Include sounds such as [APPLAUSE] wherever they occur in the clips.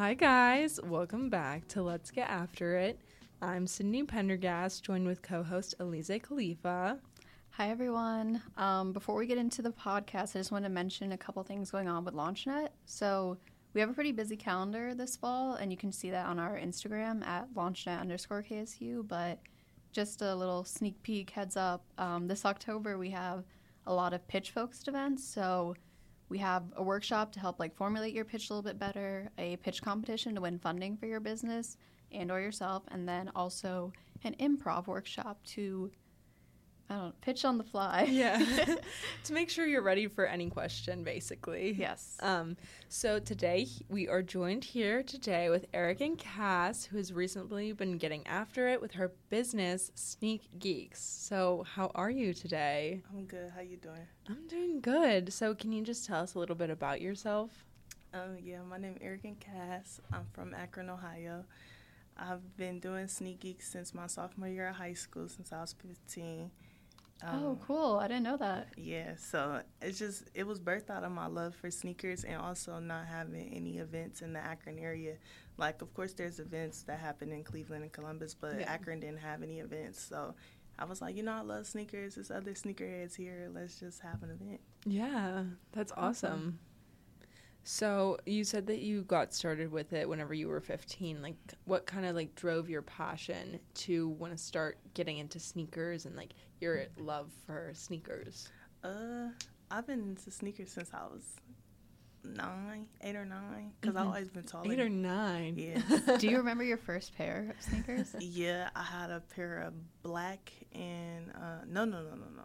Hi, guys. Welcome back to Let's Get After It. I'm Sydney Pendergast, joined with co host Alize Khalifa. Hi, everyone. Um, before we get into the podcast, I just want to mention a couple things going on with LaunchNet. So, we have a pretty busy calendar this fall, and you can see that on our Instagram at launchnet underscore KSU. But just a little sneak peek, heads up. Um, this October, we have a lot of pitch focused events. So, we have a workshop to help like formulate your pitch a little bit better, a pitch competition to win funding for your business and or yourself, and then also an improv workshop to I don't pitch on the fly. Yeah. [LAUGHS] [LAUGHS] to make sure you're ready for any question, basically. yes. Um, so today we are joined here today with Arrogant Cass, who has recently been getting after it with her business, Sneak Geeks. So how are you today? I'm good. How you doing? I'm doing good. So can you just tell us a little bit about yourself? Um, yeah, my name is Arrogant Cass. I'm from Akron, Ohio. I've been doing SneakGeekz since my sophomore year of high school, since I was 15. Um, oh, cool. I didn't know that. Yeah, so it's just it was birthed out of my love for sneakers and also not having any events in the Akron area. Like, of course, there's events that happen in Cleveland and Columbus, but Yeah. Akron didn't have any events. So I was like, you know, I love sneakers. There's other sneakerheads here. Let's just have an event. Yeah, that's awesome. Awesome. So you said that you got started with it whenever you were 15. Like, what kind of like drove your passion to want to start getting into sneakers and like your love for sneakers? Uh, I've been into sneakers since I was nine, eight or nine, because Mhm. I've always been tall. Eight or nine. Yeah. [LAUGHS] Do you remember your first pair of sneakers? yeah, I had a pair of black and uh, no, no, no, no, no,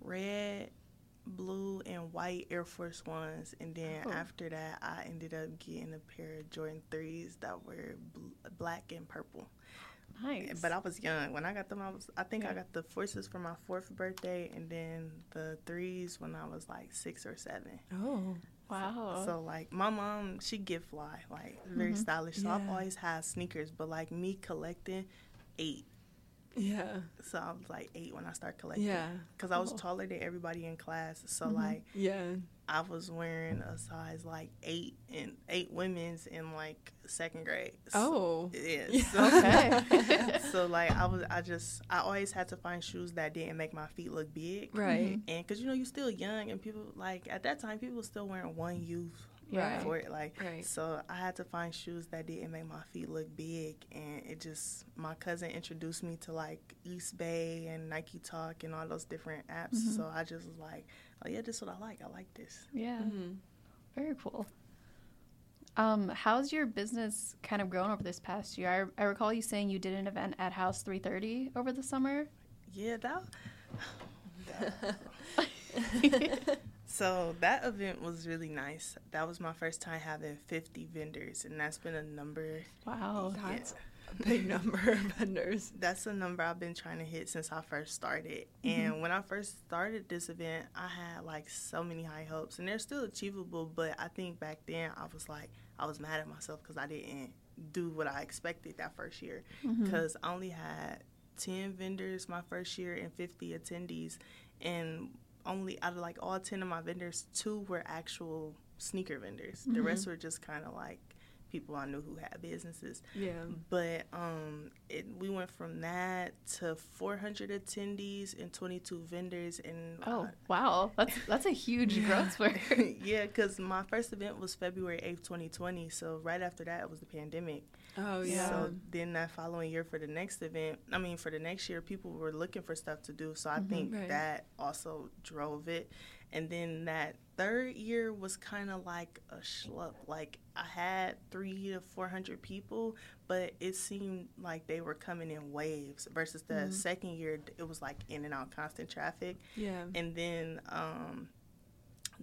red, blue, and white Air Force Ones, and then Oh. after that, I ended up getting a pair of Jordan threes that were bl- black and purple. Nice. But I was young when I got them. I was, I think I got the forces for my fourth birthday, and then the threes when I was like six or seven. Oh. wow. So like my mom, she gift fly, like very Mhm. stylish. So I've always had sneakers, but like me collecting, eight. Yeah. So I was like eight when I started collecting. Yeah. Cause I was taller than everybody in class. So Mhm. like Yeah. I was wearing a size like eight and eight women's in like second grade. So, Oh. yeah. Yeah. [LAUGHS] Okay. [LAUGHS] so like I was, I just, I always had to find shoes that didn't make my feet look big. Right. And cause you know you're still young and people like at that time people were still wearing one youth Right. for it. Like Right. so I had to find shoes that didn't make my feet look big and it just my cousin introduced me to like East Bay and Nike Talk and all those different apps. Mhm. So I just was like, Oh yeah, this is what I like. I like this. yeah. Mhm. Very cool. Um, how's your business kind of grown over this past year? I, I recall you saying you did an event at House 330 over the summer. Yeah, that [LAUGHS] [LAUGHS] [LAUGHS] So that event was really nice. That was my first time having 50 vendors and that's been a number Wow. That's a big number of vendors. [LAUGHS] that's a number I've been trying to hit since I first started. Mm-hmm. And when I first started this event, I had like so many high hopes, and they're still achievable. But I think back then I was like, I was mad at myself because I didn't do what I expected that first year. Because I only had 10 vendors my first year and 50 attendees, and only out of like all 10 of my vendors, two were actual sneaker vendors. The Mhm. rest were just kind of like people I knew who had businesses. Yeah. But um, it, we went from that to 400 attendees and 22 vendors. And Oh, wow. That's that's a huge [LAUGHS] growth spurt. [LAUGHS] yeah, because my first event was February 8th, 2020. So right after that, it was the pandemic. Oh yeah. So then that following year for the next event, I mean, for the next year, people were looking for stuff to do. So I Mhm. think Right. that also drove it. And then that third year was kind of like a schlup. Like I had three to 400 people, but it seemed like they were coming in waves versus the Mhm. second year, it was like in and out constant traffic. yeah. And then um,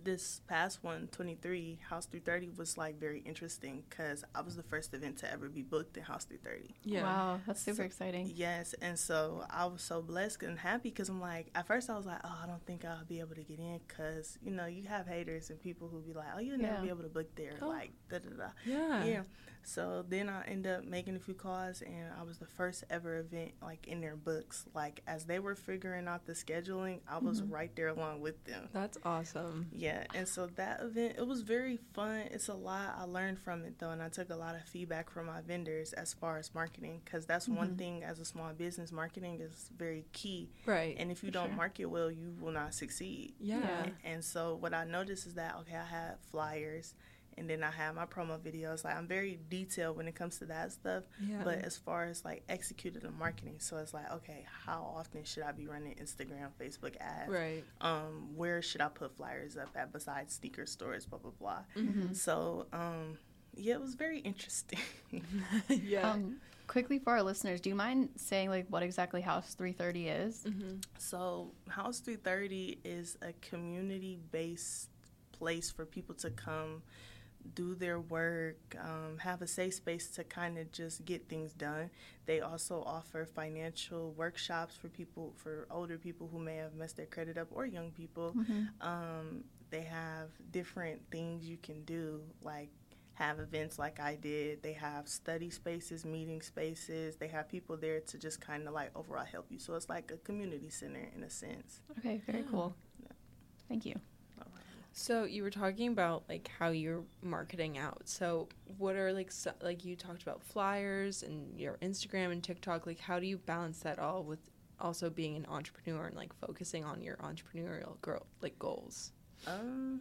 this past one, 23, House 330, was like very interesting because I was the first event to ever be booked in House 330. Yeah. Wow, that's super So- exciting. Yes, and so I was so blessed and happy because I'm like, at first I was like, oh, I don't think I'll be able to get in because, you know, you have haters and people who be like, oh, you'll never Yeah. be able to book there. Oh. Like, da da da. Yeah. Yeah. So then I ended up making a few calls, and I was the first ever event like in their books. Like as they were figuring out the scheduling, I was Mhm. right there along with them. That's awesome. Yeah, and so that event it was very fun. It's a lot I learned from it though, and I took a lot of feedback from my vendors as far as marketing because that's one Mhm. thing as a small business, marketing is very key. Right. And if you For don't sure. market well, you will not succeed. yeah. Yeah. And so what I noticed is that okay, I had flyers, and then I have my promo videos. Like I'm very detailed when it comes to that stuff. Yeah. But as far as like executing the marketing, so it's like okay, how often should I be running Instagram, Facebook ads? right. Um, where should I put flyers up at besides sneaker stores? Blah blah blah. Mm-hmm. So um, yeah, it was very interesting. [LAUGHS] yeah. Um, quickly for our listeners, do you mind saying like what exactly House 330 is? mm-hmm. So, House 330 is a community based place for people to come do their work, um, have a safe space to kind of just get things done. They also offer financial workshops for people, for older people who may have messed their credit up or young people. Mhm. Um, they have different things you can do, like have events like I did. They have study spaces, meeting spaces. They have people there to just kind of like overall help you. So it's like a community center in a sense. Okay, very Yeah. cool. Thank you. So you were talking about like how you're marketing out. So what are like so, like you talked about flyers and your Instagram and TikTok. Like how do you balance that all with also being an entrepreneur and like focusing on your entrepreneurial girl like goals? Um,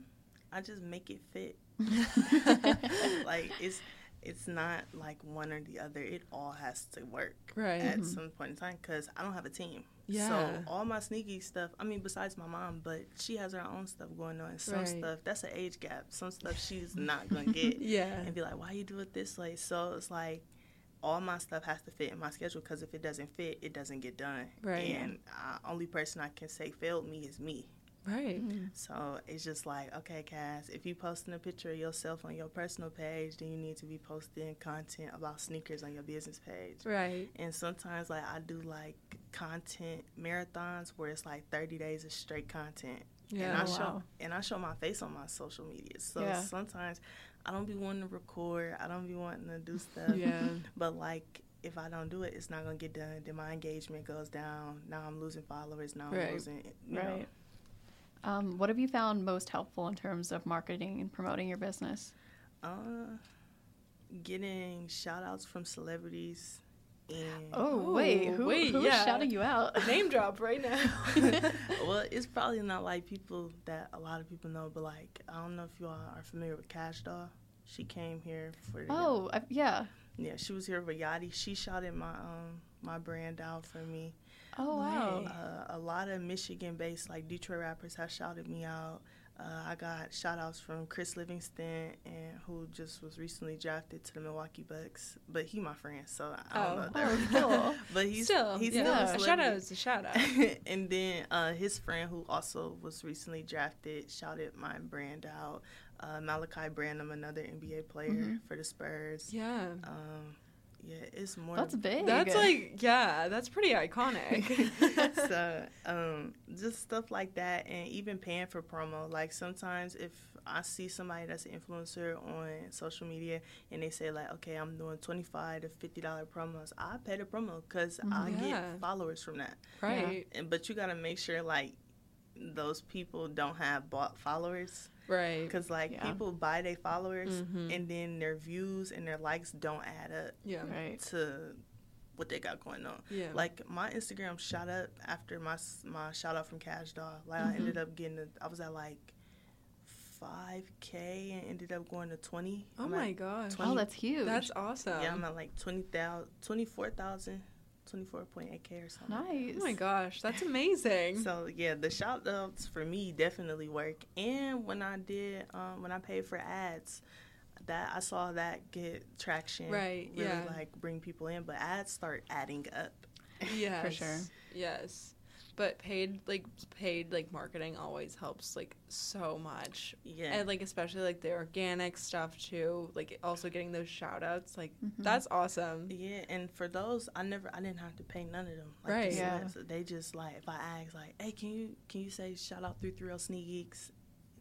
I just make it fit. [LAUGHS] like it's it's not like one or the other. It all has to work Right. at Mhm. some point in time because I don't have a team. Yeah. So all my sneaky stuff. I mean, besides my mom, but she has her own stuff going on. Some Right. stuff that's an age gap. Some stuff she's not gonna get. [LAUGHS] Yeah. and be like, why you do it this way? So it's like all my stuff has to fit in my schedule because if it doesn't fit, it doesn't get done. Right. And uh, only person I can say failed me is me. Right. Mhm. So it's just like, okay, Cass, if you posting a picture of yourself on your personal page, then you need to be posting content about sneakers on your business page. Right. And sometimes, like, I do like content marathons where it's like 30 days of straight content. Yeah. and I Oh, show and I show my face on my social media. So Yeah. sometimes I don't be wanting to record. I don't be wanting to do stuff. yeah. [LAUGHS] But like if I don't do it, it's not gonna get done. Then my engagement goes down. Now I'm losing followers. Now I'm losing. You Right. Know. Um, what have you found most helpful in terms of marketing and promoting your business? Uh, getting shout outs from celebrities. And Oh, wait, who, wait, who's yeah. shouting you out? [LAUGHS] Name drop right now. [LAUGHS] well, it's probably not like people that a lot of people know, but like I don't know if you all are familiar with Kash Doll. She came here for oh, I, yeah. Yeah, she was here for Yachty. She shouted my um my brand out for me. Oh, wow. Uh, a lot of Michigan-based like Detroit rappers have shouted me out. Uh, I got shout outs from Chris Livingston and who just was recently drafted to the Milwaukee Bucks. But he my friend, so I don't Oh. know. Oh, that cool. [LAUGHS] but he's still, he's yeah. still a a shout out is a shout out. [LAUGHS] and then uh, his friend, who also was recently drafted, shouted my brand out. Uh, Malachi Branham, another NBA player Mhm. for the Spurs. Yeah. Um, yeah, it's more. That's big. That's like yeah, that's pretty iconic. [LAUGHS] [LAUGHS] so um, just stuff like that, and even paying for promo. Like sometimes if I see somebody that's an influencer on social media and they say like, okay, I'm doing twenty five to fifty dollar promos, I pay the promo because I Mhm. Yeah. get followers from that. right. And but you gotta make sure like those people don't have bought followers Right. because like Yeah. people buy their followers Mhm. and then their views and their likes don't add up Yeah. Right. to what they got going on. Yeah. Like my Instagram shot up after my my shout out from Kash Doll. Like I Mm-hmm. Mhm. ended up getting, a, I was at like five k and ended up going to twenty. oh I'm my at, gosh. Oh, that's huge. That's awesome. yeah, I'm at like 20,000, 24,000, 24.8k or something. nice. oh my gosh, that's amazing. [LAUGHS] So yeah, the shout outs for me definitely work. And when I did, um, when I paid for ads, that I saw that get traction. Right, Really yeah. like bring people in, but ads start adding up. Yeah. [LAUGHS] for sure. Yes. But paid like paid like marketing always helps like so much. Yeah. And like especially like the organic stuff too. Like also getting those shout outs. Like Mhm. that's awesome. Yeah, and for those, I never, I didn't have to pay none of them. Like Right. the Yeah. They just like, if I ask, like, hey, can you, can you say shout out three three zero SneakGeekz?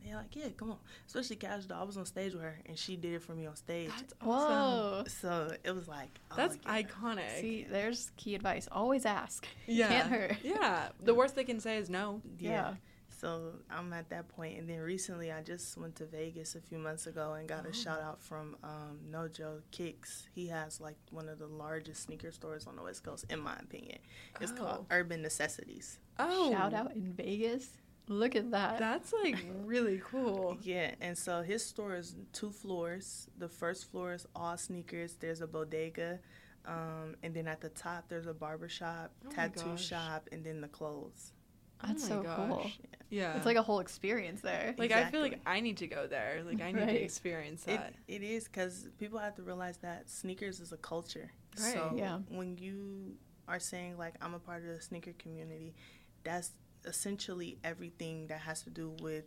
They're like, yeah, come on. Especially Kash Doll. I was on stage with her, and she did it for me on stage. That's awesome. Whoa. so it was like, oh, That's yeah. iconic. See, there's key advice. Always ask. yeah. Can't hurt. [LAUGHS] Yeah. The worst they can say is no. yeah. Yeah. So I'm at that point, and then recently I just went to Vegas a few months ago and got Oh. a shout out from um, Nojo Kicks. He has like one of the largest sneaker stores on the West Coast, in my opinion. It's called Oh. Urban Necessities. Oh. Shout out in Vegas. Look at that. That's like really cool. [LAUGHS] Yeah, and so his store is two floors. The first floor is all sneakers. There's a bodega, um, and then at the top there's a barber shop, Oh tattoo shop, and then the clothes. That's oh my so cool. gosh. Yeah. It's like a whole experience there. Like I feel like I need to go there. Like I need Right. to experience It, that. it is because people have to realize that sneakers is a culture. Right. So Yeah. when you are saying like I'm a part of the sneaker community, that's essentially everything that has to do with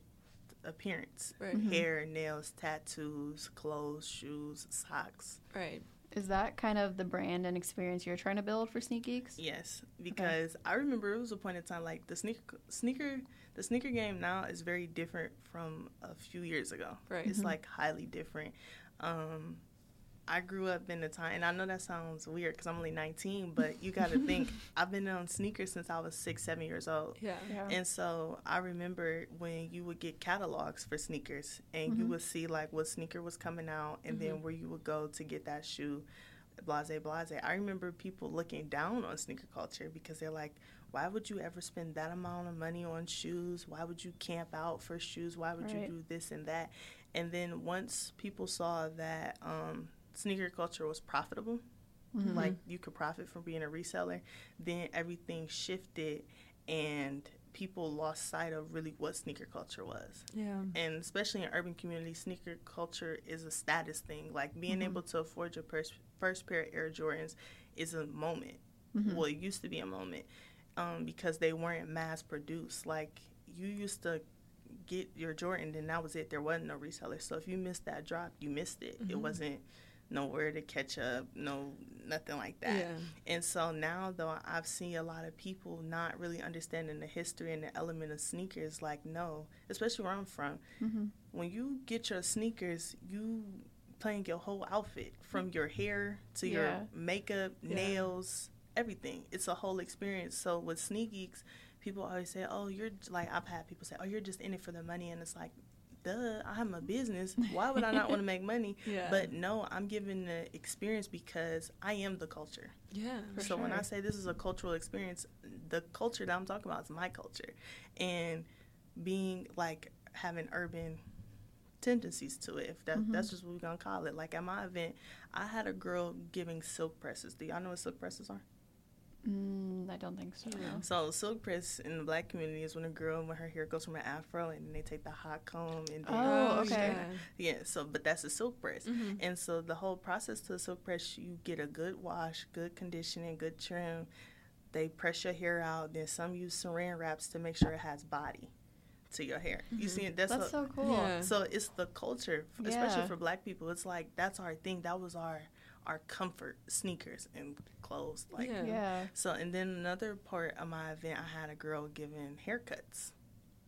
appearance. Right. Mhm. Hair, nails, tattoos, clothes, shoes, socks. Right. Is that kind of the brand and experience you're trying to build for SneakGeekz? Yes, because I remember it was a point in time like the sneaker sneaker the sneaker game now is very different from a few years ago. Right. It's Mhm. like highly different. Um, I grew up in a time, and I know that sounds weird because I'm only 19, but you got to think [LAUGHS] I've been on sneakers since I was six, seven years old. Yeah. Yeah. And so I remember when you would get catalogs for sneakers and you Mhm. would see like what sneaker was coming out and then where you would go to get that shoe, blase, blase. I remember people looking down on sneaker culture because they're like, why would you ever spend that amount of money on shoes? Why would you camp out for shoes? Why would Right. you do this and that? And then once people saw that um, sneaker culture was profitable, Mhm. like you could profit from being a reseller, then everything shifted and people lost sight of really what sneaker culture was. Yeah. And especially in urban communities, sneaker culture is a status thing. Like being Mhm. able to afford your first, first pair of Air Jordans is a moment. Mhm. Well, it used to be a moment um, because they weren't mass produced. Like you used to get your Jordan, and that was it. There wasn't no reseller. So if you missed that drop, you missed it. It Mhm. wasn't nowhere to catch up, no nothing like that. Yeah. And so now, though, I've seen a lot of people not really understanding the history and the element of sneakers. Like, no, especially where I'm from, Mhm. when you get your sneakers, you playing your whole outfit from your hair to Yeah. your makeup, Yeah. nails, everything. It's a whole experience. So with SneakGeekz, people always say, "Oh, you're like," I've had people say, "Oh, you're just in it for the money," and it's like. Duh, I'm a business. [LAUGHS] Why would I not want to make money? Yeah. But no, I'm giving the experience because I am the culture. yeah. So when I say this is a cultural experience, the culture that I'm talking about is my culture, and being like having urban tendencies to it. If that Mhm. that's just what we're gonna call it. Like at my event, I had a girl giving silk presses. Do y'all know what silk presses are? Mm, I don't think so. No. So silk press in the black community is when a girl when her hair goes from an afro and they take the hot comb and then Oh, okay. yeah. So but that's a silk press. hmm And so the whole process to the silk press, you get a good wash, good conditioning, good trim. They press your hair out. Then some use saran wraps to make sure it has body to your hair. You Mhm. see, that's, That's a- so cool. Yeah. so it's the culture, especially Yeah. for Black people. It's like that's our thing. That was our our comfort sneakers and clothes. Like Yeah. Yeah. so, and then another part of my event, I had a girl giving haircuts.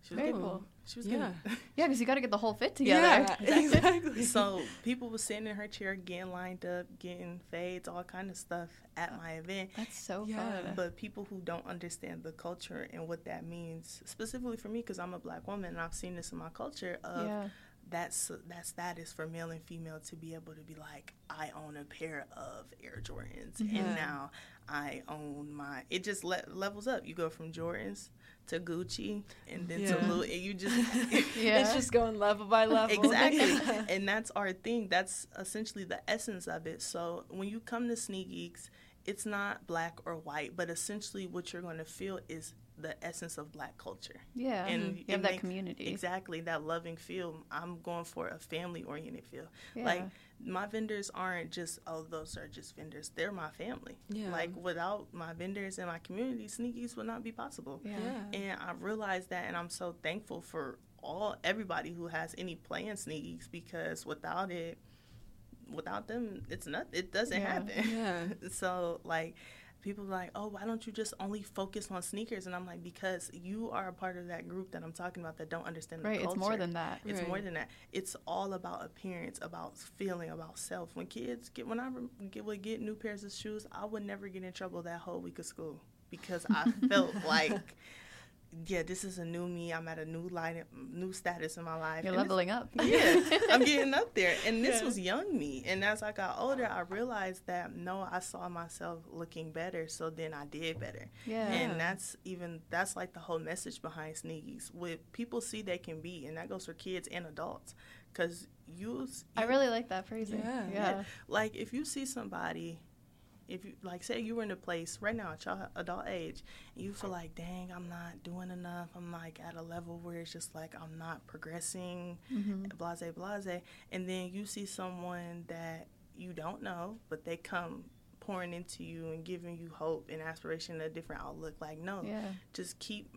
She was Very getting, cool. She was Yeah. getting [LAUGHS] Yeah, because you got to get the whole fit together. [LAUGHS] Yeah, exactly. so people were sitting in her chair getting lined up getting fades all kind of stuff at my event That's so Yeah. fun. but people who don't understand the culture and what that means specifically for me because i'm a black woman and i've seen this in my culture of yeah. That's that status for male and female to be able to be like i own a pair of air jordans and now i own my it just le- levels up you go from jordans to gucci and then Yeah. to louis and you just [LAUGHS] Yeah. [LAUGHS] It's just going level by level. Exactly. [LAUGHS] and that's our thing. That's essentially the essence of it. So when you come to SneakGeekz, it's not black or white, but essentially what you're going to feel is the essence of black culture. Yeah. And mm-hmm. you have that makes- community. Exactly, that loving feel. I'm going for a family oriented feel. Yeah. Like my vendors aren't just oh those are just vendors. They're my family. Yeah. Like without my vendors and my community, SneakGeekz would not be possible. yeah. yeah. And I realized that, and I'm so thankful for all everybody who has any play in SneakGeekz because without it, without them, it's not. It doesn't Yeah. happen. Yeah. [LAUGHS] so like, people are like, oh, why don't you just only focus on sneakers? And I'm like, because you are a part of that group that I'm talking about that don't understand the Right, culture. it's more than that. It's more than that. It's all about appearance, about feeling, about self. When kids get, when I get, would get new pairs of shoes, I would never get in trouble that whole week of school because I [LAUGHS] felt like, yeah, this is a new me. I'm at a new light, new status in my life. You're And leveling up. [LAUGHS] yeah, I'm getting up there. And this Yeah. was young me. And as I got older, I realized that no, I saw myself looking better. So then I did better. Yeah. And that's even, that's like the whole message behind Sneakies. What people see they can be. And that goes for kids and adults. Because you, I really like that phrasing. Yeah. Yeah. like if you see somebody if you like say you were in a place right now at your adult age and you feel like dang i'm not doing enough i'm like at a level where it's just like i'm not progressing hmm blase blase and then you see someone that you don't know but they come pouring into you and giving you hope and aspiration a different outlook like no Yeah. just keep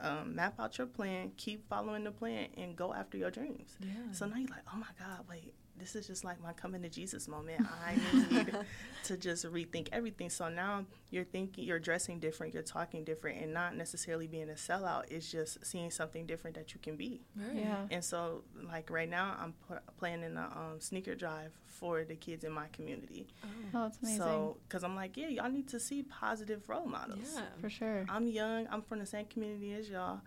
um, map out your plan keep following the plan and go after your dreams Yeah. so now you're like, oh my God, wait, this is just like my coming to Jesus moment. I need [LAUGHS] to just rethink everything. So now you're thinking, you're dressing different, you're talking different, and not necessarily being a sellout. It's just seeing something different that you can be. Right. Yeah. And so, like right now, I'm pl- planning a um, sneaker drive for the kids in my community. Oh. Oh, that's amazing. So, because I'm like, yeah, y'all need to see positive role models. Yeah. For sure. I'm young. I'm from the same community as y'all.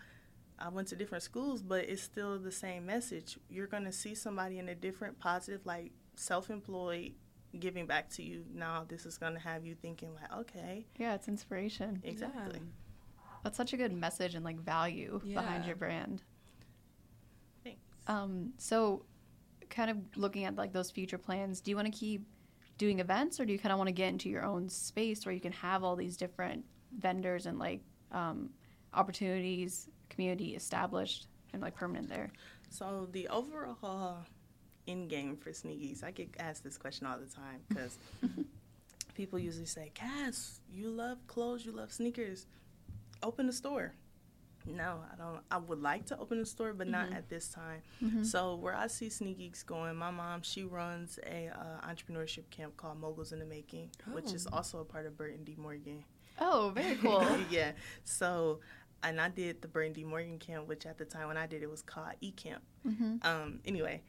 I went to different schools, but it's still the same message. You're going to see somebody in a different, positive, like self employed, giving back to you. Now, this is going to have you thinking, like, okay, Yeah, it's inspiration. exactly. That's such a good message and like value behind your brand. Thanks. Um, so kind of looking at like those future plans, do you want to keep doing events or do you kind of want to get into your own space where you can have all these different vendors and like um, opportunities, community established and like permanent there? So, the overall end game for Sneakies, I get asked this question all the time [LAUGHS] because people usually say, Cass, you love clothes, you love sneakers, open a store. No, I don't. I would like to open a store, but not Mhm. at this time. Mhm. So where I see SneakGeekz going, my mom she runs a uh, entrepreneurship camp called Moguls in the Making, which is Oh. also a part of Burton D Morgan. Oh, very cool. [LAUGHS] yeah. So, and I did the D Morgan camp, which at the time when I did it was called E Camp. hmm Um. Anyway,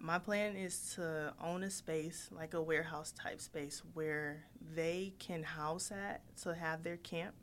my plan is to own a space like a warehouse type space where they can house at to have their camp,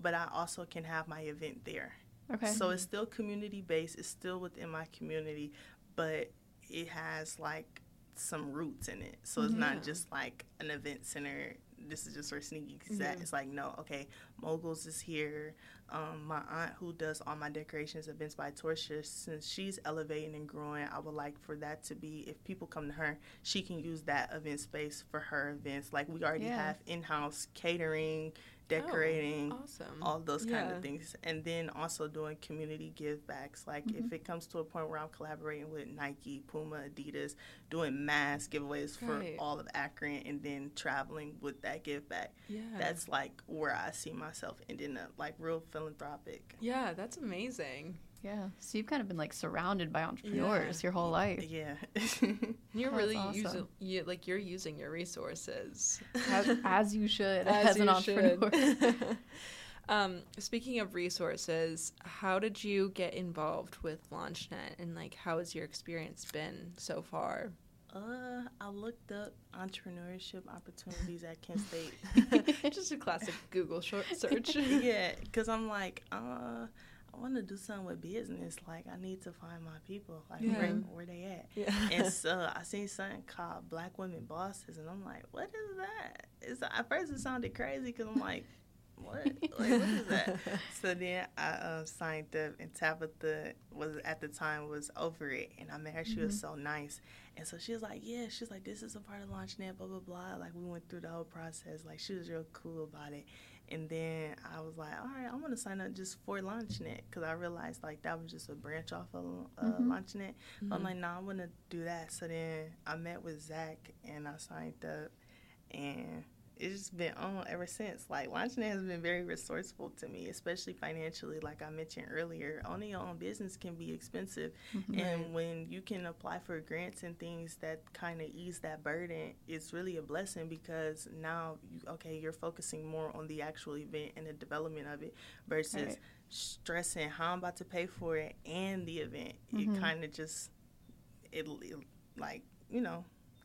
but I also can have my event there. Okay. So it's still community based. It's still within my community, but it has like some roots in it. So it's Yeah. not just like an event center. This is just where Sneaky at. Mhm. It's like no, okay, Moguls is here. Um, my aunt who does all my decorations, events by Torsia, since she's elevating and growing, I would like for that to be if people come to her, she can use that event space for her events. Like we already Yeah. have in house catering, decorating Awesome. all those kind Yeah. of things and then also doing community give backs like Mhm. if it comes to a point where i'm collaborating with nike puma adidas doing mass giveaways for all of akron and then traveling with that give back yeah. that's like where i see myself ending up like real philanthropic yeah, that's amazing. Yeah. So you've kind of been like surrounded by entrepreneurs your whole life. yeah [LAUGHS] You're That's really awesome. using you like you're using your resources As, [LAUGHS] as you should [LAUGHS] as, an you entrepreneur. um, speaking of resources, how did you get involved with LaunchNet and like how has your experience been so far? uh i looked up entrepreneurship opportunities at kent state Just a classic Google short search. yeah, because I'm like, uh, I want to do something with business. Like, I need to find my people. Like, where, Yeah. where they at? yeah. And [LAUGHS] so I seen something called Black Women Bosses, and I'm like, what is that? It's, at first, it sounded crazy because I'm like, what? Like, what is [LAUGHS] that? So then I uh, signed up, and Tabitha was at the time was over it, and I met her. She was so nice, and so she was like, "Yeah." She's like, "This is a part of LaunchNet." Blah blah blah. Like we went through the whole process. Like she was real cool about it. And then I was like, "All right, I want to sign up just for LaunchNet," because I realized like that was just a branch off of uh, Mhm. LaunchNet. Mm-hmm. I'm like, "Nah, I want to do that." So then I met with Zach, and I signed up, and it's just been on ever since. Like LaunchNet has been very resourceful to me, especially financially. Like I mentioned earlier, owning your own business can be expensive, Mhm. and when you can apply for grants and things that kind of ease that burden, it's really a blessing because now, you, okay, you're focusing more on the actual event and the development of it versus Right. stressing how I'm about to pay for it and the event. Mhm. It kind of just it, it like you know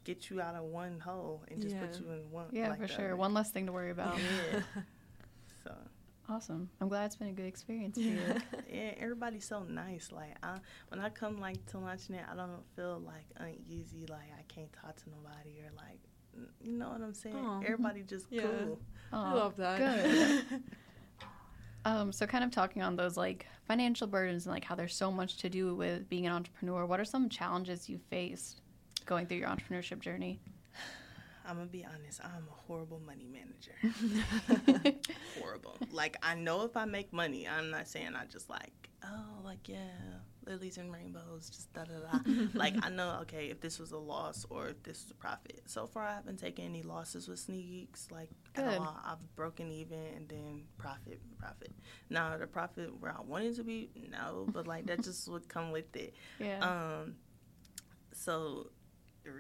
get you out of one hole and just put you in one. Yeah, like for sure. other. One less thing to worry about. Yeah. [LAUGHS] [LAUGHS] So Awesome. I'm glad it's been a good experience for you. [LAUGHS] yeah, everybody's so nice. Like I, when I come like to LaunchNet, I don't feel like uneasy. Like I can't talk to nobody or like, you know what I'm saying? Aw. Everybody just Yeah. cool. I love that. Good. Um, so kind of talking on those like financial burdens and like how there's so much to do with being an entrepreneur. What are some challenges you faced going through your entrepreneurship journey? I'm gonna be honest. I'm a horrible money manager. [LAUGHS] [LAUGHS] horrible. Like I know if I make money, I'm not saying I just like, oh, like yeah, lilies and rainbows, just da da da. [LAUGHS] like I know, okay, if this was a loss or if this was a profit. So far, I haven't taken any losses with Sneaks. Like at Good. all, I've broken even and then profit, profit. Now the profit where I wanted to be, no, but like that just would come with it. Yeah. Um, so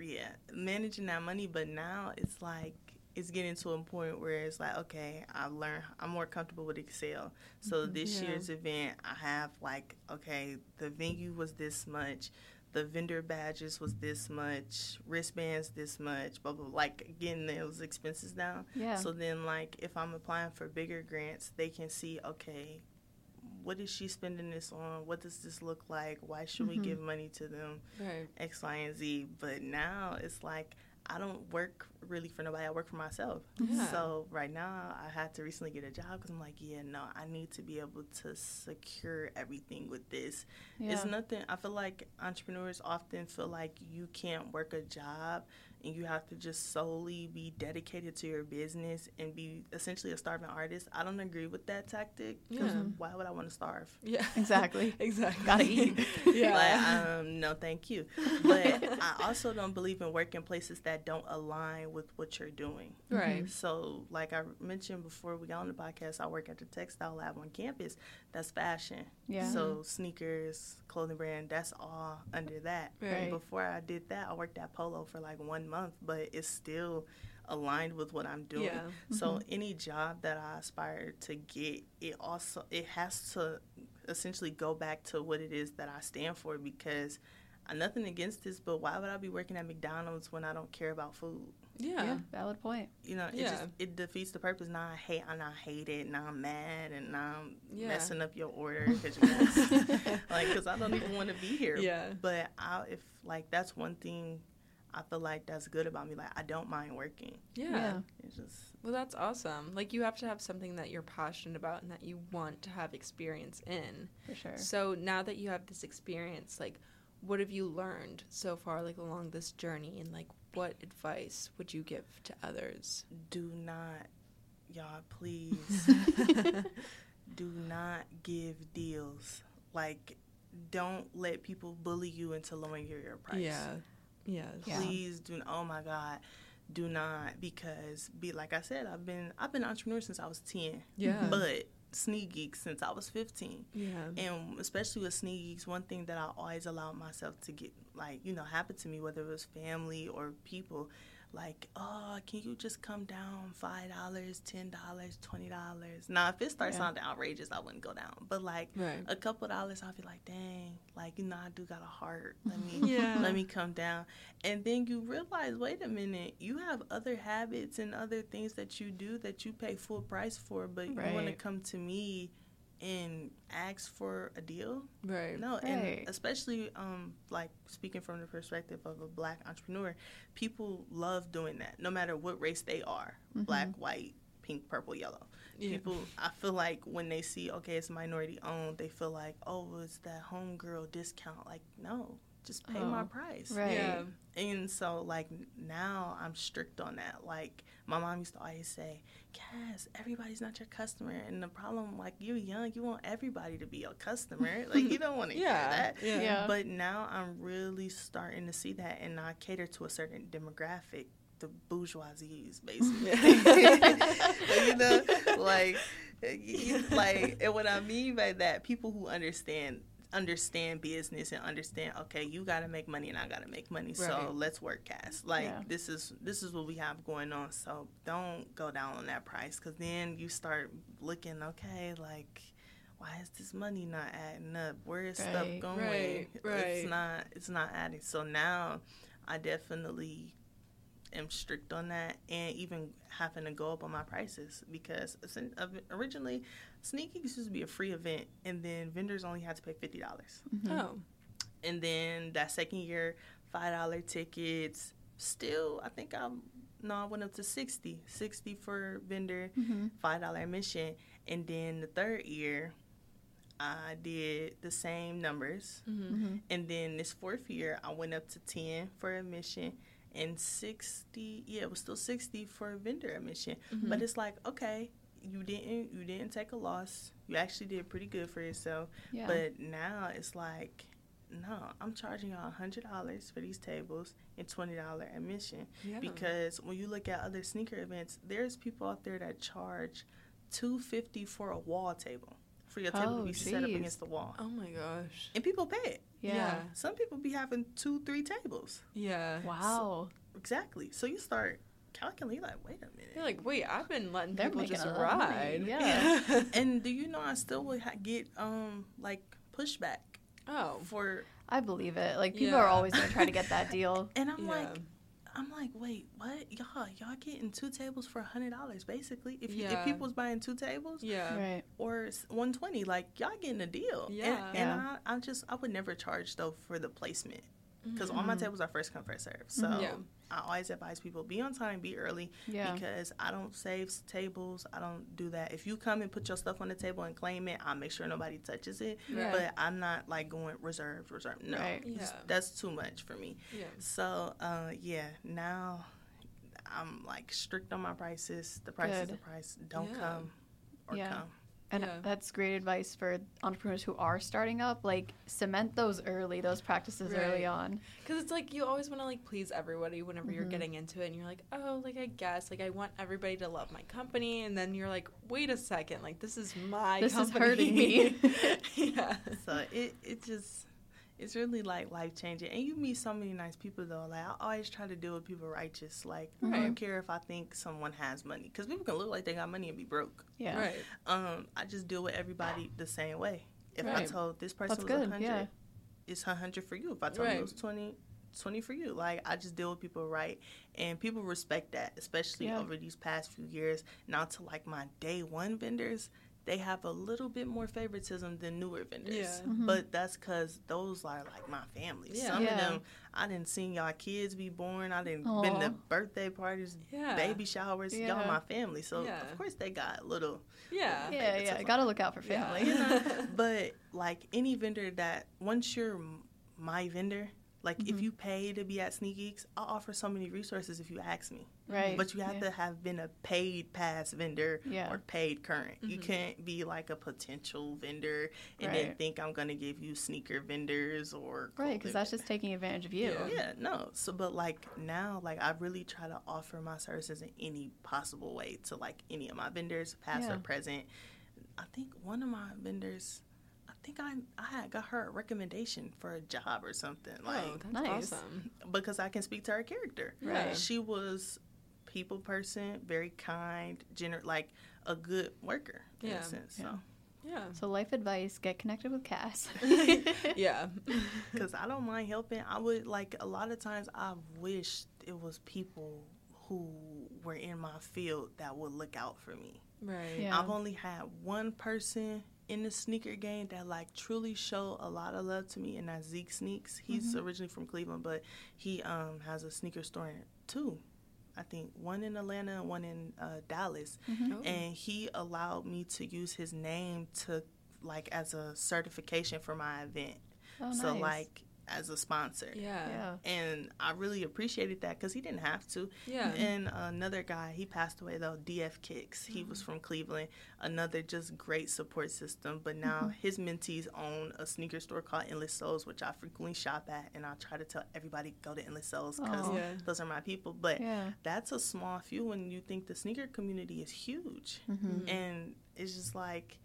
yeah, managing that money, but now it's like it's getting to a point where it's like, okay, I've learned, I'm more comfortable with Excel. So mm-hmm. this Yeah. year's event, I have like, okay, the venue was this much, the vendor badges was this much, wristbands this much, blah blah. blah. Like getting those expenses down. yeah. So then, like, if I'm applying for bigger grants, they can see, okay, what is she spending this on? What does this look like? Why should Mhm. we give money to them? right. X, Y, and Z. But now it's like I don't work really for nobody. I work for myself. Yeah. So right now I had to recently get a job because I'm like, yeah, no, I need to be able to secure everything with this. yeah. It's nothing. I feel like entrepreneurs often feel like you can't work a job and you have to just solely be dedicated to your business and be essentially a starving artist. I don't agree with that tactic. 'cause Yeah. Why would I want to starve? Yeah. [LAUGHS] Exactly. exactly. Gotta eat. [LAUGHS] yeah. Like, um, no, thank you. But I also don't believe in working places that don't align with what you're doing. right. So, like I mentioned before we got on the podcast, I work at the textile lab on campus. That's fashion. Yeah. So sneakers, clothing brand, that's all under that. Right. And before I did that, I worked at Polo for like one month, but it's still aligned with what I'm doing. Yeah. So mm-hmm. any job that I aspire to get, it also it has to essentially go back to what it is that I stand for because I'm nothing against this, but why would I be working at McDonald's when I don't care about food? Yeah. yeah. Valid point. You know, it Yeah. just it defeats the purpose. Now I hate, and I hate it. Now I'm mad, and now I'm Yeah. messing up your order because [LAUGHS] you like because I don't even want to be here. Yeah. But I, if like that's one thing, I feel like that's good about me. Like I don't mind working. Yeah. Yeah. It's just Well, that's awesome. Like you have to have something that you're passionate about and that you want to have experience in. For sure. So now that you have this experience, like what have you learned so far like along this journey and like what advice would you give to others? do not, y'all, please [LAUGHS] [LAUGHS] do not give deals. Like, don't let people bully you into lowering your, your price. Yeah. Yes. Yeah. Please do. Not, oh my God, do not because be like I said, I've been I've been an entrepreneur since I was ten, Yeah. but sneak geek since I was fifteen. yeah. And especially with SneakGeekz, one thing that I always allowed myself to get, like, you know, happen to me, whether it was family or people, like, oh, can you just come down $5, $10, $20? Now, if it starts Yeah. sounding outrageous, I wouldn't go down. But, like, Right. a couple dollars, I'll be like, dang, like, you know, I do got a heart. Let me, [LAUGHS] Yeah. let me come down. And then you realize, wait a minute, you have other habits and other things that you do that you pay full price for, but you want to come to me and ask for a deal Right. no Right. and especially um like speaking from the perspective of a black entrepreneur people love doing that no matter what race they are black white pink purple yellow Yeah. people i feel like when they see okay it's minority owned they feel like oh it's that homegirl discount like no just pay my Oh, price Right. Yeah. and so, like, now I'm strict on that. Like, my mom used to always say, Cass, everybody's not your customer. And the problem, like, you're young, you want everybody to be your customer. [LAUGHS] Like, you don't want to Yeah. hear that. Yeah. Yeah. But now I'm really starting to see that, and I cater to a certain demographic the bourgeoisies, basically. [LAUGHS] [LAUGHS] you know, like, you, like, and what I mean by that, people who understand understand business and understand okay you got to make money and i got to make money so let's work cast like Yeah. this is this is what we have going on so don't go down on that price because then you start looking okay like why is this money not adding up? Where is stuff going? Right, right. it's not it's not adding. So now i definitely am strict on that and even having to go up on my prices because originally sneak Geeks used to be a free event and then vendors only had to pay $50 Oh, and then that second year five dollar tickets still i think i'm no i went up to 60 60 for vendor Mm-hmm. five dollar admission and then the third year i did the same numbers mm-hmm. Mm-hmm. and then this fourth year i went up to 10 for admission and 60 yeah it was still 60 for a vendor admission Mm-hmm. but it's like okay you didn't you didn't take a loss you actually did pretty good for yourself Yeah. but now it's like, no, I'm charging y'all hundred dollars for these tables and twenty dollar admission. yeah. Because when you look at other sneaker events, there's people out there that charge two fifty for a wall table for your table Oh, to be set up against the wall, oh my gosh. and people pay it. yeah. yeah. Some people be having two, three tables. Yeah. Wow. Exactly. So you start calculating, like, wait a minute. You're like, wait, I've been letting They're people making just a lot of money, ride. yeah. [LAUGHS] and do you know I still would ha- get um like pushback oh. for, I believe it. Like people are always gonna try to get that [LAUGHS] deal. and I'm Yeah. like, I'm like, wait, what? Y'all, y'all getting two tables for a hundred dollars, basically. If you, Yeah. if people's buying two tables Yeah. Right. or one twenty, like y'all getting a deal. And- Yeah. And, Yeah. I, I just, I would never charge though for the placement because all my tables are first come first serve. So Mm-hmm. Yeah. I always advise people be on time, be early Yeah. because I don't save tables. I don't do that. If you come and put your stuff on the table and claim it, I'll make sure nobody touches it. Right. But I'm not like going reserved, reserved. No, Right. Yeah. that's too much for me. Yeah. So uh, yeah, now I'm like strict on my prices. The price is the price. Don't come or come. And Yeah. that's great advice for entrepreneurs who are starting up. Like cement those early, those practices early on. Because it's like you always want to like please everybody whenever you're Mhm. getting into it, and you're like, oh, like I guess, like I want everybody to love my company, and then you're like, wait a second, like this is my This is company. hurting me. [LAUGHS] [LAUGHS] yeah. So it it just it's really like life changing. And you meet so many nice people though. Like I always try to deal with people righteous. Like I don't care if I think someone has money because people can look like they got money and be broke. Yeah. Right. Um, I just deal with everybody the same way. If I told this person That's was a good, hundred, yeah. it's a hundred for you. If I told them it was 20, 20 for you. Like I just deal with people right, and people respect that, especially Yeah. over these past few years. Now to like my day one vendors, they have a little bit more favoritism than newer vendors. Yeah. Mhm. But that's because those are like my family. Yeah. Some Yeah. of them, I didn't see y'all kids be born. I didn't been Aw. to birthday parties, Yeah. baby showers. Yeah. Y'all my family. So Yeah. of course they got little Yeah. Yeah, yeah. favoritism. Gotta look out for Yeah. family. you [LAUGHS] know, [LAUGHS] but like any vendor that once you're my vendor, like if Mhm. you pay to be at SneakGeekz, I'll offer so many resources if you ask me. Right. But you have yeah. to have been a paid past vendor Yeah. or paid current. You Mhm. can't be like a potential vendor and then think I'm gonna give you sneaker vendors or Right, because that's just taking advantage of you. Yeah. yeah, no. So, but like now, like I really try to offer my services in any possible way to like any of my vendors, past Yeah. or present. I think one of my vendors, I think I I had got her a recommendation for a job or something, oh, like oh, that's nice. awesome. because I can speak to her character. Right. She was people person, very kind, gener like a good worker in Yeah. a sense. Yeah. So, Yeah. So life advice: get connected with Cass. [LAUGHS] [LAUGHS] yeah. [LAUGHS] because I don't mind helping. I would like a lot of times. I wish it was people who were in my field that would look out for me. right. Yeah. I've only had one person in the sneaker game that like truly showed a lot of love to me, and that's Zeke Sneaks. He's Mhm. originally from Cleveland, but he um has a sneaker store in two. I think one in Atlanta and one in uh, Dallas Mhm. Oh. and he allowed me to use his name to like as a certification for my event. Oh, So nice. like as a sponsor. Yeah. Yeah. And I really appreciated that because he didn't have to. Yeah. And another guy, he passed away though, DF Kicks. He Mm-hmm. was from Cleveland. Another just great support system. But now Mm-hmm. his mentees own a sneaker store called Endless Souls, which I frequently shop at. And I try to tell everybody go to Endless Souls because Aw. Yeah. those are my people. But Yeah. that's a small few when you think the sneaker community is huge. Mm-hmm. And it's just like,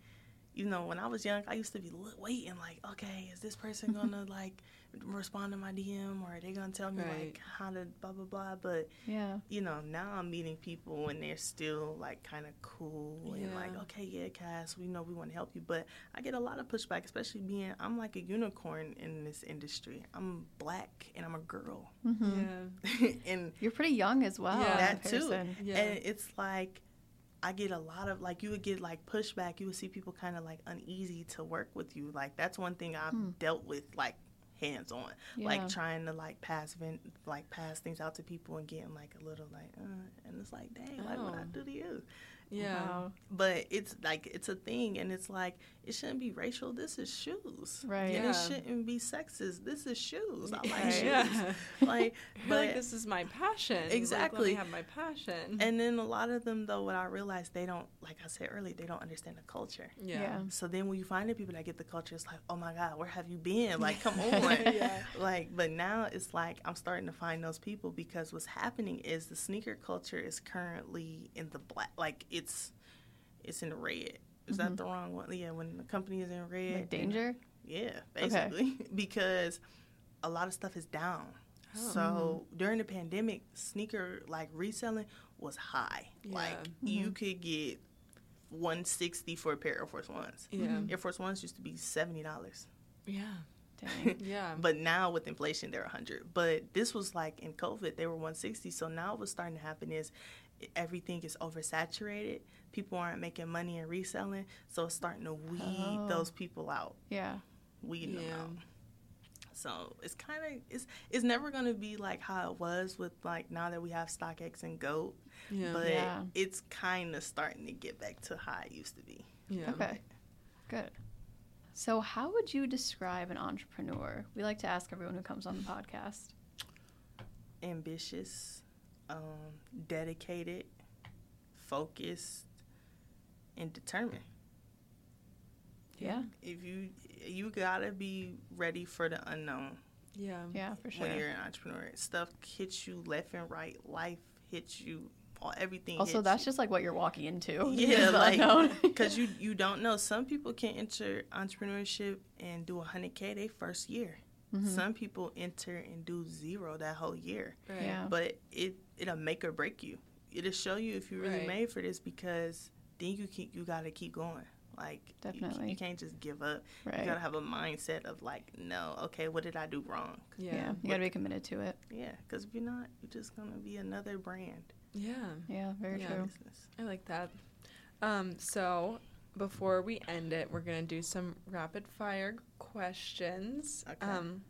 you know, when I was young, I used to be waiting, like, okay, is this person [LAUGHS] gonna like respond to my DM or are they gonna tell me Right. like how to blah blah blah? But Yeah. you know, now I'm meeting people and they're still like kind of cool and like, okay, yeah, Cass, we know we want to help you, but I get a lot of pushback, especially being I'm like a unicorn in this industry. I'm black and I'm a girl, Mm-hmm. Yeah. [LAUGHS] and You're pretty young as well. Yeah. that too. Yeah. And it's like I get a lot of like you would get like pushback. You would see people kind of like uneasy to work with you. Like that's one thing I've Hmm. dealt with like hands on. Yeah. Like trying to like pass vent like pass things out to people and getting like a little like uh, and it's like dang like what I Oh. do to you. Yeah. Wow. But it's like it's a thing and it's like it shouldn't be racial. This is shoes. Right. And Yeah. it shouldn't be sexist. This is shoes. I like Right. shoes. Yeah. [LAUGHS] [LAUGHS] Like but like this is my passion. Like, let Exactly. me have my passion. and then a lot of them, though, what I realized, they don't, like I said earlier, they don't understand the culture. yeah. Yeah. So then when you find the people that get the culture, it's like, oh my God, where have you been? Like, come on. [LAUGHS] Yeah. Like, but now it's like I'm starting to find those people because what's happening is the sneaker culture is currently in the black, like it's, it's in red. Is that Mhm. the wrong one? Yeah, when the company is in red. Like danger. yeah, Okay. basically, [LAUGHS] because a lot of stuff is down. Oh. So during the pandemic, sneaker like reselling was high. Like Yeah. you could get one sixty for a pair of Air Force Ones. Yeah. Air Force Ones used to be seventy dollars, Yeah. Dang. [LAUGHS] Yeah. but now with inflation they're a hundred. But this was like in COVID they were one sixty. So now what's starting to happen is everything is oversaturated. People aren't making money and reselling, so it's starting to weed Oh. those people out. Yeah. weeding them out. So it's kind of it's it's never gonna be like how it was with like now that we have StockX and Goat, Yeah. but Yeah. it's kind of starting to get back to how it used to be. yeah. Okay. Good. So, how would you describe an entrepreneur? We like to ask everyone who comes on the podcast. Ambitious, um, dedicated, focused, and determined. Yeah. If you you gotta be ready for the unknown Yeah. Yeah, for sure. when you're an entrepreneur. Stuff hits you left and right. Life hits you. All everything. Also, hits that's you. just like what you're walking into. [LAUGHS] Yeah, like because you you don't know. Some people can enter entrepreneurship and do a hundred k their first year. Mhm. Some people enter and do zero that whole year. Right. Yeah. But it it'll make or break you. It'll show you if you're really Right. made for this because then you keep you gotta keep going. Like you- Definitely. you, can't just give up. Right. You gotta have a mindset of like, no, okay, what did I do wrong? yeah. Yeah. You got to be committed to it. Yeah, because if you're not, you're just gonna be another brand. Yeah. Yeah, very Yeah. true. I like that. Um, so before we end it, we're gonna do some rapid fire questions. Okay. Um,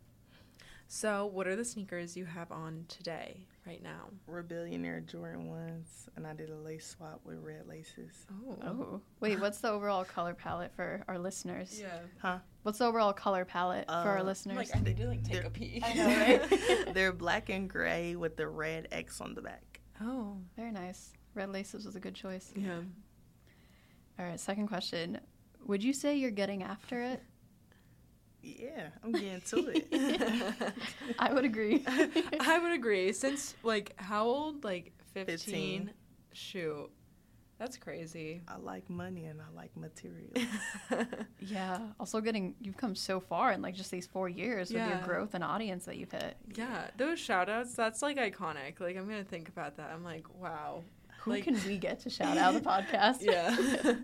so what are the sneakers you have on today, right now? Rebellionaire Jordan ones, and I did a lace swap with red laces. Oh. Oh, wait, what's the overall color palette for our listeners? Yeah. Huh? What's the overall color palette for our Uh, listeners? Like I need to like take They're- a peek. [LAUGHS] I know, right? [LAUGHS] They're black and gray with the red X on the back. oh. Very nice. Red laces was a good choice. Yeah. All right, second question. Would you say you're getting after it? Yeah, I'm getting to it. [LAUGHS] I would agree. [LAUGHS] I would agree. Since like how old? Like 15? 15. Shoot. That's crazy. I like money and I like material. [LAUGHS] yeah. Also, getting you've come so far in like just these four years with your growth and audience that you've hit. yeah, those shout outs, that's like iconic. Like I'm gonna think about that. I'm like, wow. Who Like- can we get to shout out the [LAUGHS] podcast? Yeah.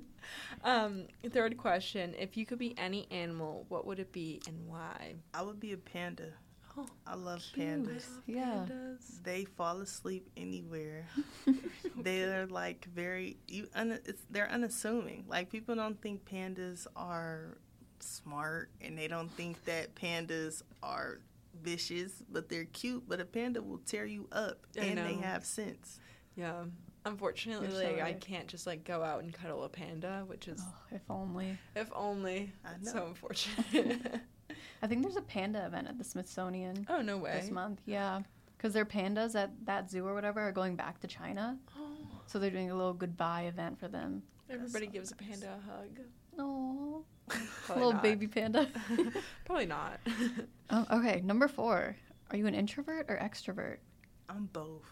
[LAUGHS] um, third question. If you could be any animal, what would it be and why? I would be a panda. Oh, I love Cute. pandas. Yeah. Pandas. They fall asleep anywhere. [LAUGHS] They're like very you. Un, it's, they're unassuming. Like people don't think pandas are smart, and they don't think that pandas are vicious, but they're cute. But a panda will tear you up, I and they have sense. Yeah. Unfortunately, so like I can't just like go out and cuddle a panda, which is Oh, if only. if only. I It's know. so unfortunate. [LAUGHS] [LAUGHS] I think there's a panda event at the Smithsonian Oh no way. this month. Yeah, because their pandas at that zoo or whatever are going back to China, Oh, so they're doing a little goodbye event for them. everybody so gives a panda a hug. Oh, [LAUGHS] Probably little not. baby panda. Probably not. um, okay, number four. Are you an introvert or extrovert? I'm both.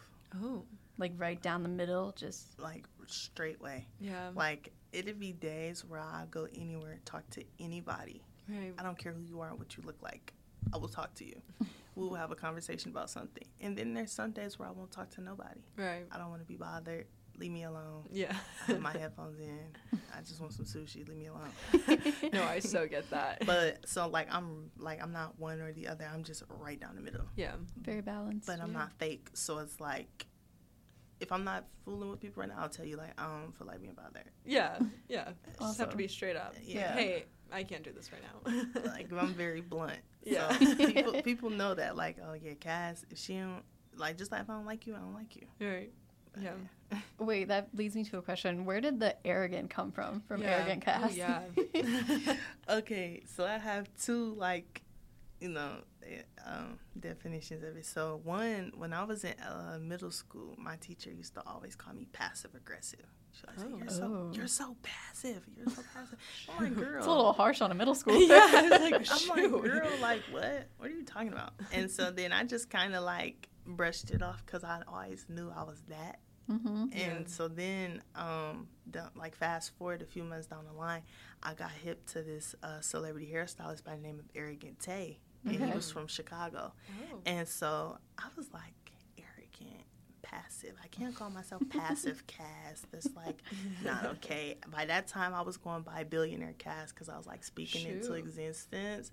oh, Like right down the middle, just Like straight way. yeah. Like it'd be days where I go anywhere, talk to anybody. Right. I don't care who you are, what you look like. I will talk to you. [LAUGHS] we will have a conversation about something. And then there's some days where I won't talk to nobody. Right. I don't want to be bothered. Leave me alone. Yeah. I have my headphones in. [LAUGHS] I just want some sushi. Leave me alone. [LAUGHS] no, I so get that. But so like I'm like I'm not one or the other. I'm just right down the middle. yeah. very balanced. But I'm Yeah. not fake. So it's like if I'm not fooling with people right now, I'll tell you like I don't feel like being bothered. Yeah. [LAUGHS] Yeah. Just have to be straight up. Yeah. Hey, I can't do this right now. [LAUGHS] Like I'm very blunt. Yeah. So [LAUGHS] people people know that like oh yeah, Cass. If she don't like just like if I don't like you, I don't like you. right. But, Yeah. Wait, that leads me to a question. Where did the arrogant come from? From Yeah. arrogant Oh, Cass? yeah. okay, so I have two like, you know, eh, um, definitions of it. So one, when I was in uh, middle school, my teacher used to always call me passive aggressive. She always Oh. say, "You're so Oh. you're so passive. You're so passive." [LAUGHS] I'm like, girl. It's a little harsh on a middle school. [LAUGHS] yeah. I was [LAUGHS] like, I'm like, girl, like what? What are you talking about? And so then I just kind of like brushed it off because I always knew I was that. hmm And Yeah. so then, um, the, like fast forward a few months down the line, I got hip to this uh, celebrity hairstylist by the name of Arrogant Tae, and he was from Chicago. Oh. And so I was like, arrogant, passive. I can't call myself passive [LAUGHS] Cass. That's like not okay. By that time, I was going by billionaire Cass because I was like speaking into existence.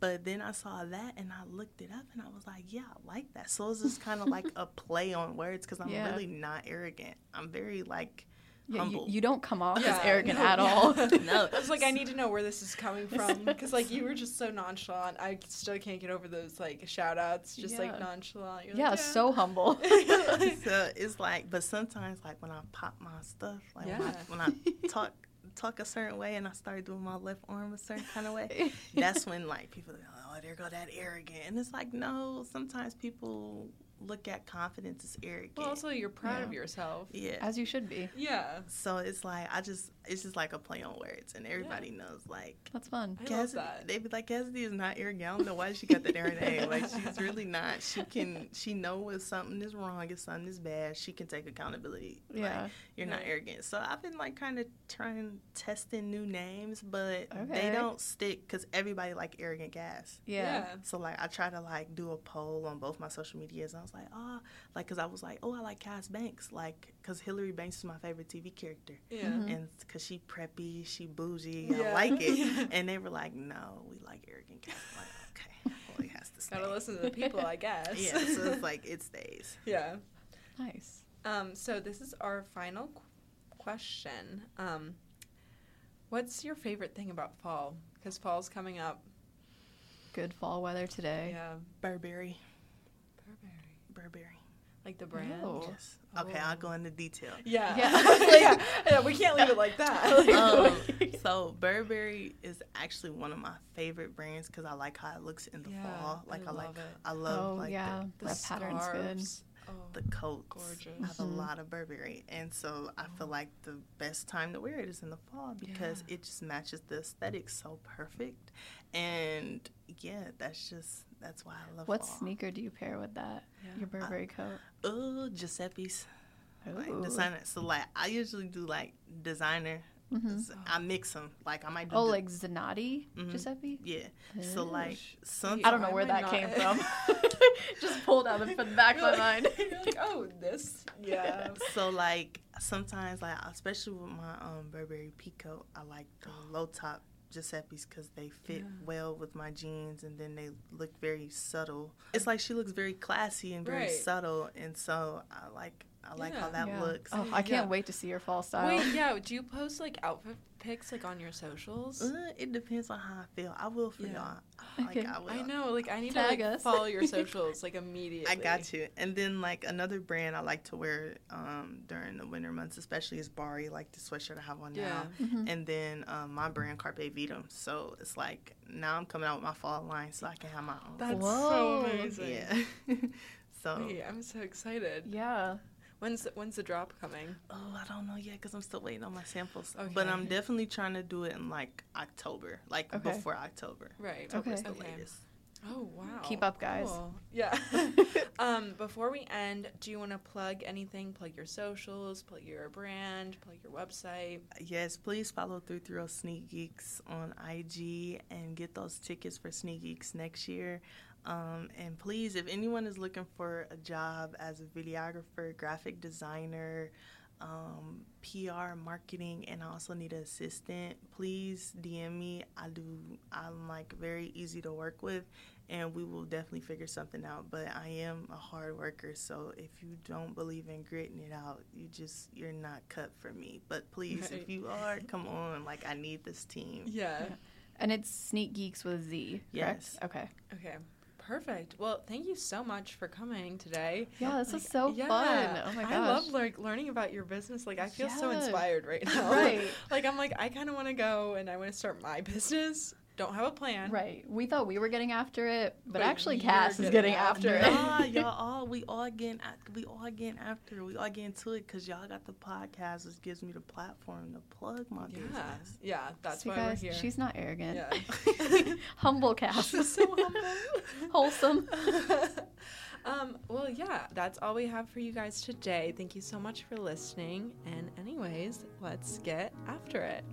But then I saw that and I looked it up and I was like, yeah, I like that. So it's just kind of like a [LAUGHS] play on words because I'm Yeah. really not arrogant. I'm very like Yeah, you, humble. you don't come off as arrogant no, at yeah. all. [LAUGHS] No. [LAUGHS] I was like, I need to know where this is coming [LAUGHS] from because like you were just so nonchalant. I still can't get over those like shout outs, just like nonchalant. You're yeah, so humble. so it's like, but sometimes like when I pop my stuff, like when, I, when I talk talk a certain way and I start doing my left arm a certain kind of way, that's when like people are like, oh, there go that arrogant, and it's like no. Sometimes people look at confidence as arrogant. Well, also you're proud of yourself. yeah. As you should be. Yeah, so it's like I just it's just like a play on words, and everybody knows like. That's fun. I love Cassidy, that. they be like Cassidy is not arrogant. I don't know why she got that in her name. Like she's really not. She can. She know if something is wrong, if something is bad, she can take accountability. Like, Yeah. you're not arrogant. So I've been like kind of trying testing new names, but Okay. they don't stick because everybody like arrogant Cass. Yeah. So like I try to like do a poll on both my social medias. And I was like, oh, like because I was like, oh, I like Cass Banks, like because Hilary Banks is my favorite TV character, yeah. Mhm. and because she preppy, she bougie, Yeah. I like it. [LAUGHS] Yeah. And they were like, no, we like arrogant Cass. I'm like, okay, [LAUGHS] well, it has to stay. Gotta listen to the people, I [LAUGHS] guess. Yeah, so it's like it stays. yeah. Nice. Um, so this is our final qu- question. Um, what's your favorite thing about fall? Because fall's coming up. Good fall weather today. Yeah. Burberry, Burberry. Burberry. Like the brand. Oh. Yes. Okay, I'll go into detail. Yeah. Yeah. [LAUGHS] [LAUGHS] yeah. yeah. We can't leave it like that. [LAUGHS] Like, um, so Burberry is actually one of my favorite brands because I like how it looks in the Yeah, fall. Like I I, like, love it. I love Oh, like yeah. the, the that pattern's good. Oh, the coats. Gorgeous. I have a lot of Burberry, and so I feel like the best time to wear it is in the fall because Yeah. it just matches the aesthetic so perfect. And yeah, that's just that's why I love. What fall. sneaker do you pair with that? Yeah. Your Burberry coat. Oh, Giuseppe's. Like designer. So like I usually do like designer. Mhm. So I mix them. Like I might do. Oh, the- like Zanotti Mhm. Giuseppe? yeah. So like some. I don't know Why where am I that came [LAUGHS] from. [LAUGHS] [LAUGHS] Just pulled out of the back of my mind. You're like, oh, this. Yeah. So like sometimes like especially with my um Burberry Pico, I like the low top Giuseppe's because they fit Yeah. well with my jeans and then they look very subtle. It's like she looks very classy and very Right. subtle, and so I like I like Yeah. how that Yeah. looks. Oh, I can't Yeah. wait to see your fall style. Wait, yeah. [LAUGHS] Do you post like outfit pics like on your socials? Uh, it depends on how I feel. I will for Yeah. y'all. [GASPS] Like Okay. I will. I know. Like I need Tag to like, us. follow your [LAUGHS] socials like immediately. I got you. And then like another brand I like to wear um, during the winter months, especially is Bari, like the sweatshirt I have on Yeah. now. Mhm. And then um, my brand Carpe Vitam. So it's like now I'm coming out with my fall line, so I can have my own. That's Whoa. so amazing. yeah. [LAUGHS] so Wait, I'm so excited. Yeah. When's the, when's the drop coming? oh, I don't know yet because I'm still waiting on my samples. But I'm definitely trying to do it in like October, like Okay. before October. Right. October's Okay. the Okay. latest. Oh wow. Keep up, guys. Cool. Yeah. [LAUGHS] [LAUGHS] um, before we end, do you want to plug anything? Plug your socials, plug your brand, plug your website. Yes, please follow Through Through SneakGeekz on IG and get those tickets for SneakGeekz next year. Um, and please, if anyone is looking for a job as a videographer, graphic designer, um, PR, marketing, and I also need an assistant, please DM me. I do. I'm like very easy to work with, and we will definitely figure something out. But I am a hard worker, so if you don't believe in gritting it out, you just you're not cut for me. But please, Right. if you are, come on. Like I need this team. Yeah. And it's SneakGeekz with a Z. Correct? Yes. Okay. Okay. Perfect. Well, thank you so much for coming today. Yeah, this Like, so yeah, fun. Oh my gosh. I love like learning about your business. Like I feel so inspired right now. Right. [LAUGHS] like I'm like I kind of want to go and I want to start my [LAUGHS] business. Don't have a plan. Right. We thought we were getting after it, but, But actually you're Cass is getting getting after after it. it. Nah, [LAUGHS] y'all all we all getting at- we all getting after we all getting to it because y'all got the podcast, which gives me the platform to plug my Yeah. business. Yeah. That's See, why guys, we're here. she's not arrogant. yeah. [LAUGHS] Humble Cass. She's so humble. [LAUGHS] Wholesome. um, well, yeah, that's all we have for you guys today. Thank you so much for listening. And, anyways, let's get after it.